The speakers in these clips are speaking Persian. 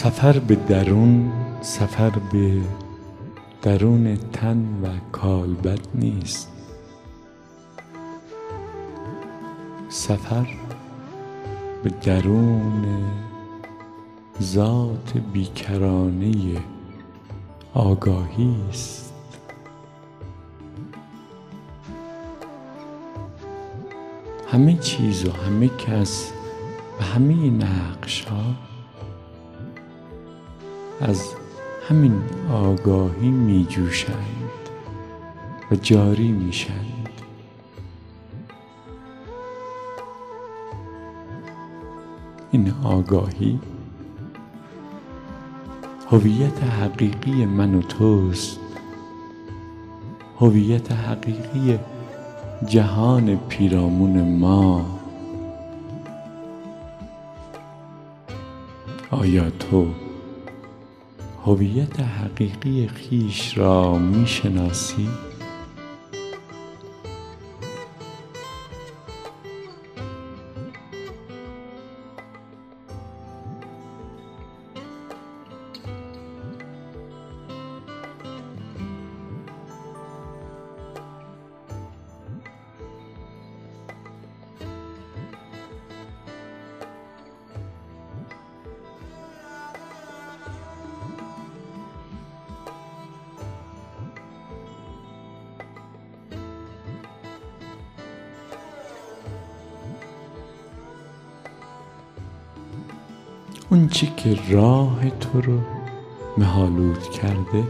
سفر به درون سفر به درون تن و کالبد نیست. سفر به درون ذات بیکرانه آگاهی است. همه چیز و همه کس و همه نقش ها از همین آگاهی می جوشند و جاری میشند. این آگاهی هویت حقیقی من و توست. هویت حقیقی جهان پیرامون ما. آیا تو هویت حقیقی خیش را می‌شناسی؟ اون چی که راه تو رو مهالود کرده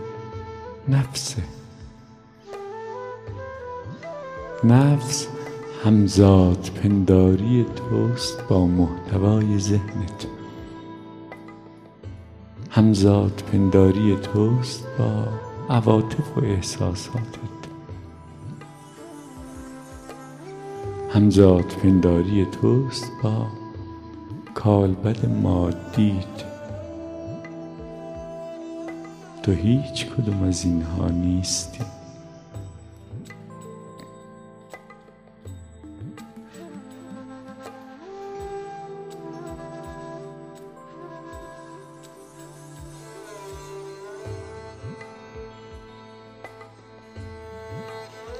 نفسه. نفس همزاد پنداری توست با محتوای ذهنت همزاد پنداری توست با عواطف و احساساتت همزاد پنداری توست با کالبد مادیت تو هیچ کدوم از اینها نیستی.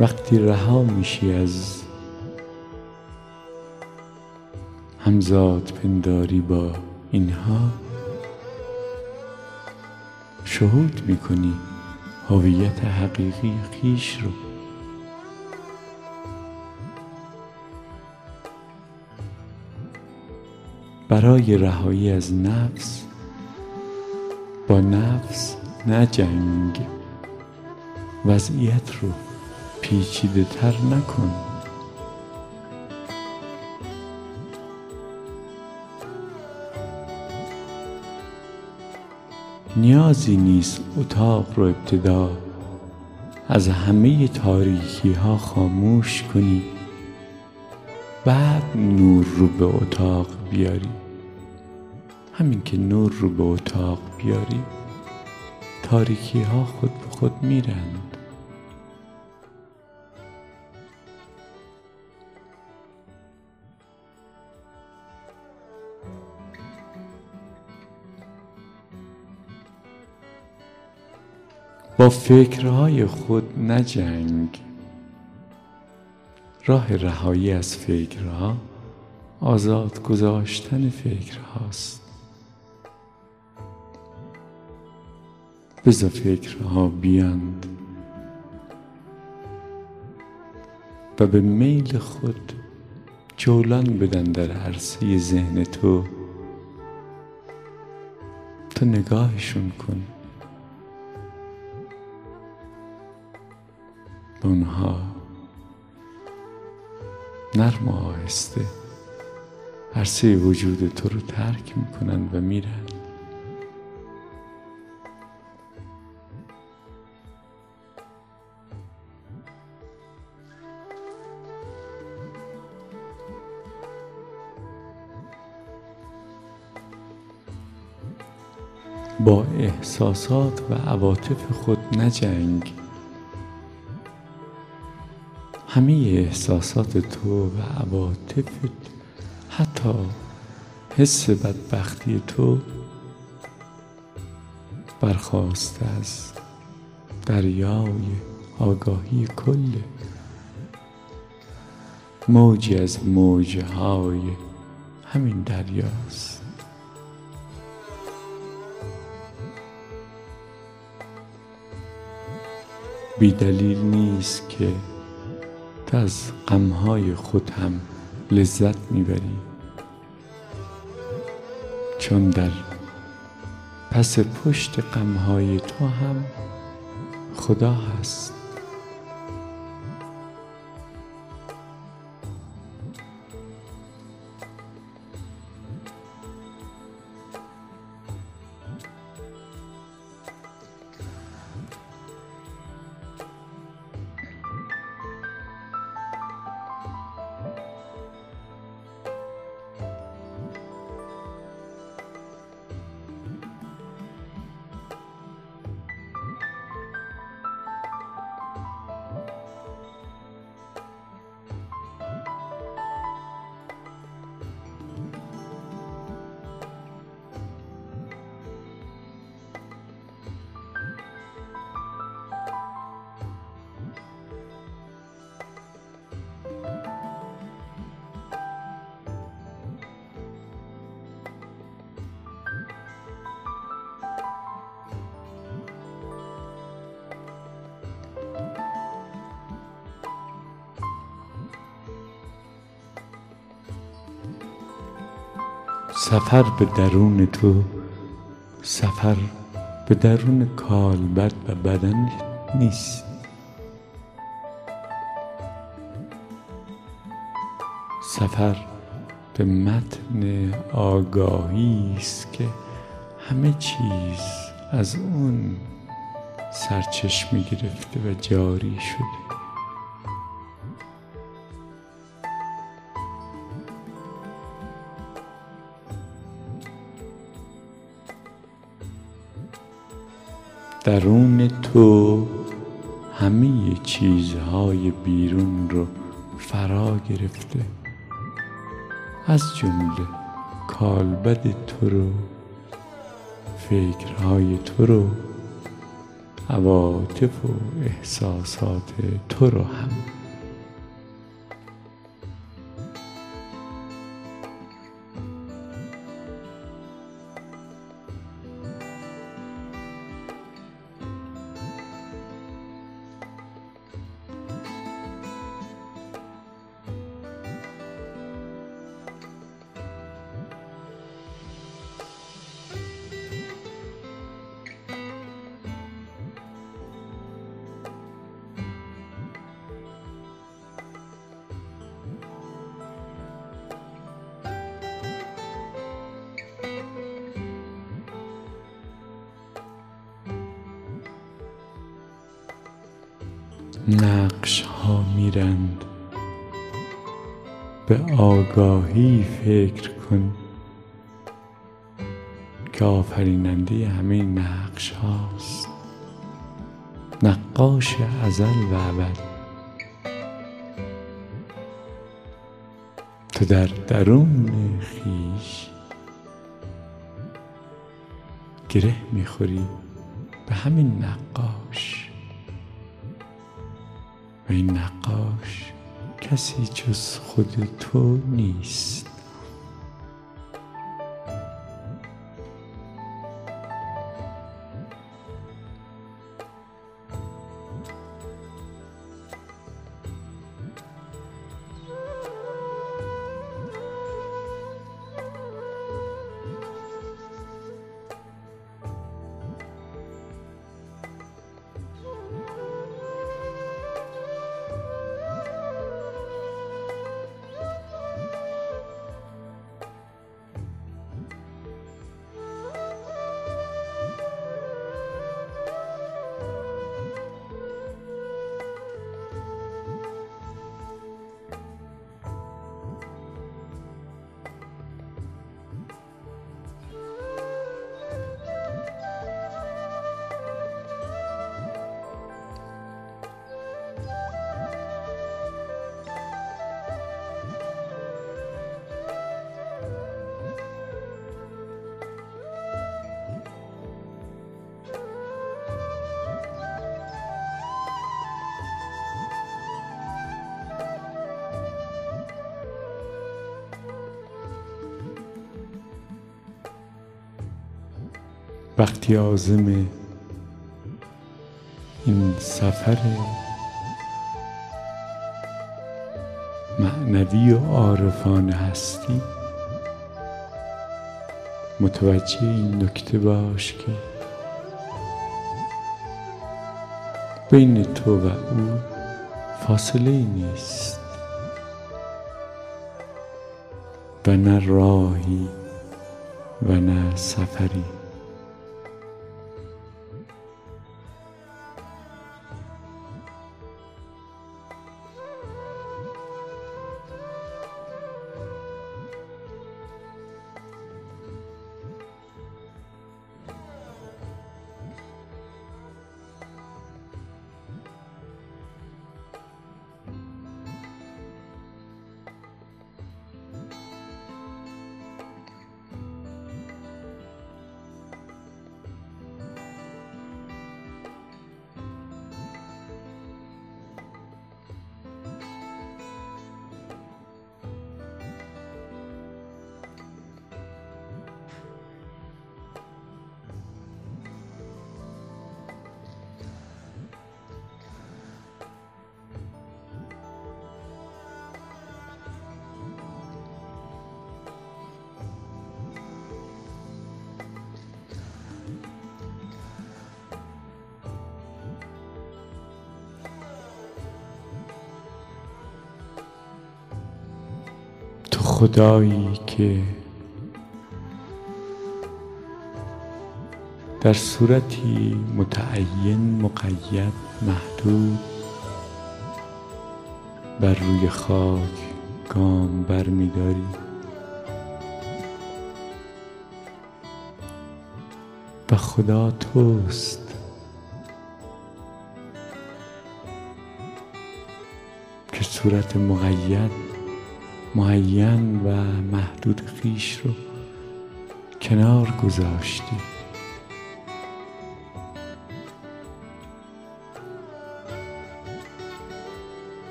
وقتی رها میشی از همزاد پنداری با اینها. شهود می‌کنی هویت حقیقی خیش رو. برای رهایی از نفس با نفس نجنگ وضعیت رو پیچیده تر نکن. نیازی نیست اتاق رو ابتدا از همه تاریکی ها خاموش کنی. بعد نور رو به اتاق بیاری. همین که نور رو به اتاق بیاری تاریکی ها خود به خود میرند فکرهای خود نجنگ راه رهایی از فکرها آزاد گذاشتن فکرهاست. بزا فکرها بیاند و به میل خود جولان بدن در عرصه ذهن تو. تو نگاهشون کن. اونها نرم و آهسته. عرصه وجود تو رو ترک می‌کنن و میرن با احساسات و عواطف خود نجنگ همه احساسات تو و عواطفت حتی حس بدبختی تو برخواسته از دریای آگاهی کل. موجی از موجهای همین دریاست. بی دلیل نیست که تو از غمهای خود هم لذت می‌بری چون در پس پشت غمهای تو هم خدا هست. سفر به درون تو سفر به درون کالبد و بدن نیست. سفر به متن آگاهی است که همه چیز از اون سرچشمه گرفته و جاری شده. درون تو همه چیزهای بیرون رو فرا گرفته. از جمله کالبد تو رو فکرهای تو رو عواطف و احساسات تو رو هم. نقش ها میرند. به آگاهی فکر کن. که آفریننده همه نقش هاست نقاش ازل و ابد تو در درون خیش گره می‌خوری به همین نقاش. این نقاش کسی جز خود تو نیست. وقتی عازم این سفر معنوی و عارفانه هستی متوجه این نکته باش که بین تو و او فاصله ای نیست و نه راهی و نه سفری. خدایی که در صورتی متعین مقید محدود بر روی خاک گام بر میداری و خدا توست. که صورت مقید معین و محدود خیش رو کنار گذاشتی.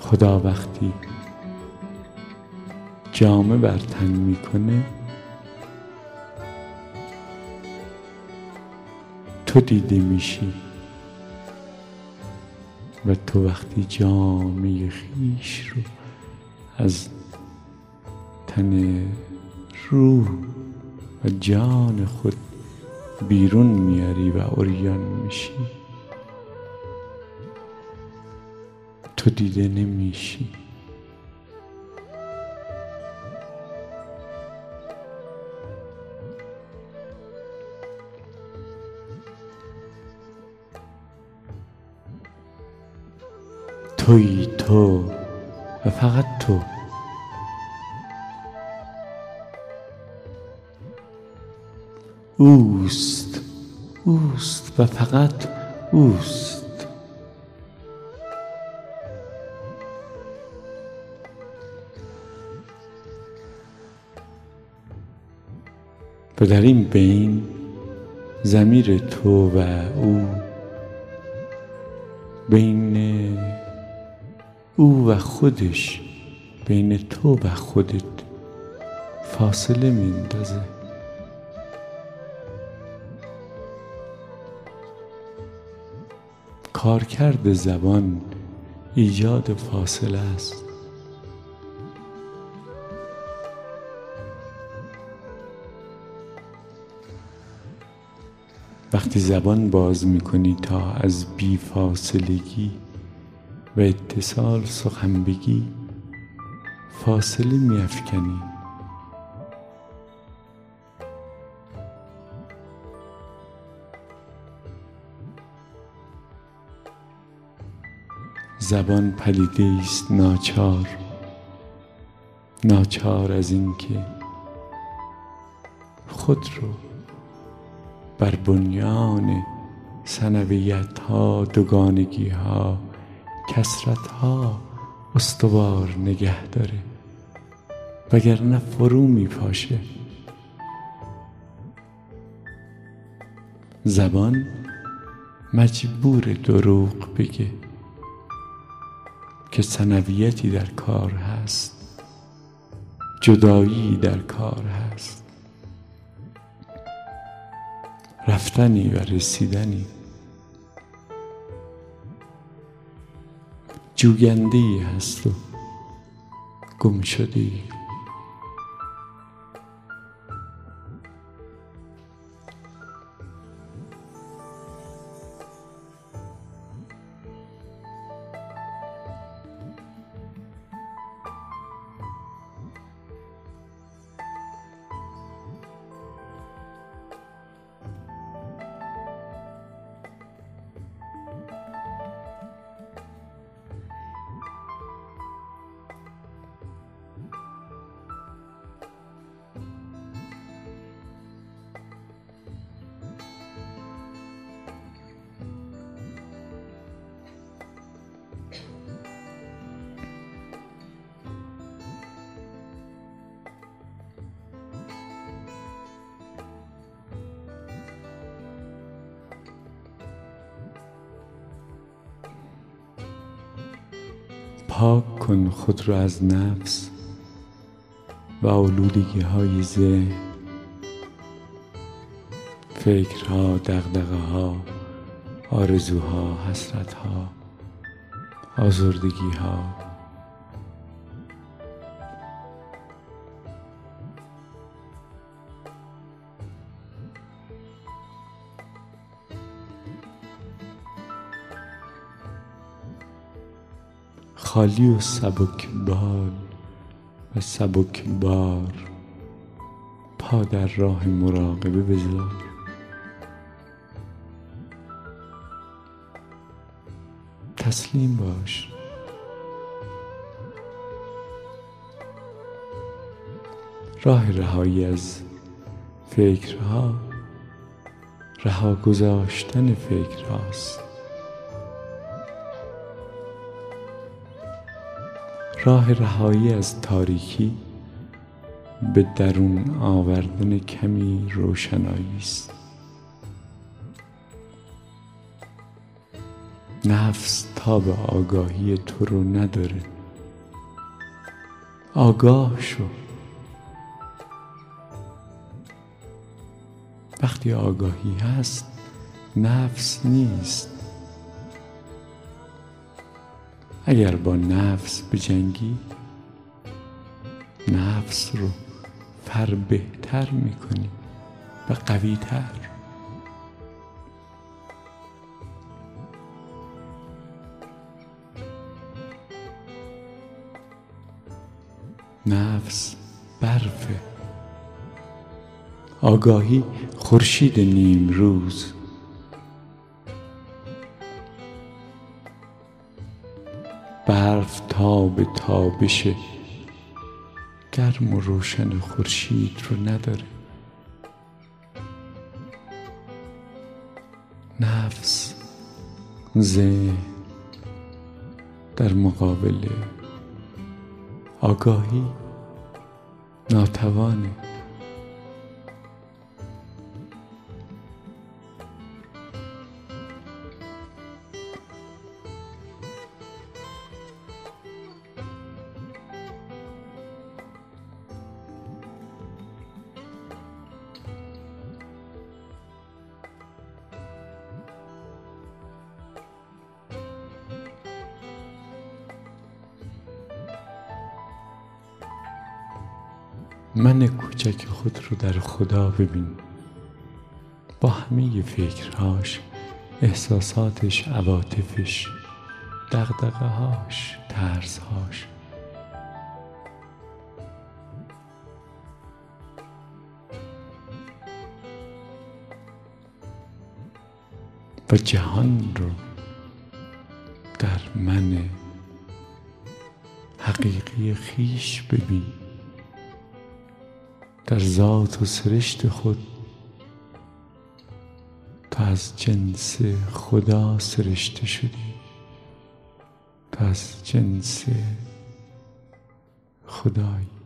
خدا وقتی جامه بر تن می‌کنه تو دیده میشی. و تو وقتی جامعه خیش رو از تن روح و جان خود بیرون میاری و اوریان میشی تو دیده نمیشی. توی تو و فقط تو. اوست اوست و فقط اوست. و در این بین زمیر تو و او بین او و خودش بین تو و خودت فاصله میندازه کارکرد زبان ایجاد فاصله است. وقتی زبان باز می‌کنی تا از بی فاصلگی و اتصال سخن بگی فاصله میافکنی. زبان پلیده است ناچار ناچار از اینکه خود رو بر بنیان سنویت ها دوگانگی ها کسرت ها استوار نگه داره. وگرنه فرو می پاشه زبان مجبور دروغ بگه که سنویتی در کار هست جدایی در کار هست. رفتنی و رسیدنی جوگنده هست و گم شده ای پاک کن خود را از نفس و آلودگی های ذهن. فکرها دغدغه ها آرزوها حسرتها آزردگی ها خالی و سبک بال و سبک بار. پا در راه مراقبه بذار. تسلیم باش. راه رهایی از فکرها رها گذاشتن فکرهاست. راه رهایی از تاریکی به درون آوردن کمی روشنایی است. نفس تاب آگاهی تو رو نداره. آگاه شو. وقتی آگاهی هست نفس نیست. اگر با نفس بجنگی نفس رو فر بهتر می‌کنی و قوی تر نفس برفه. آگاهی خورشید نیم روز. تاب تابش گرم و روشن خورشید رو نداره. نفس ذهن در مقابل آگاهی ناتوانه من کوچک خود رو در خدا ببین. با همه فکرهاش احساساتش عواطفش دقدقه هاش ترزهاش و جهان رو در من حقیقی خیش ببین. در ذات و سرشت خود تا از جنس خدا سرشته شدی. تا از جنس خدایی.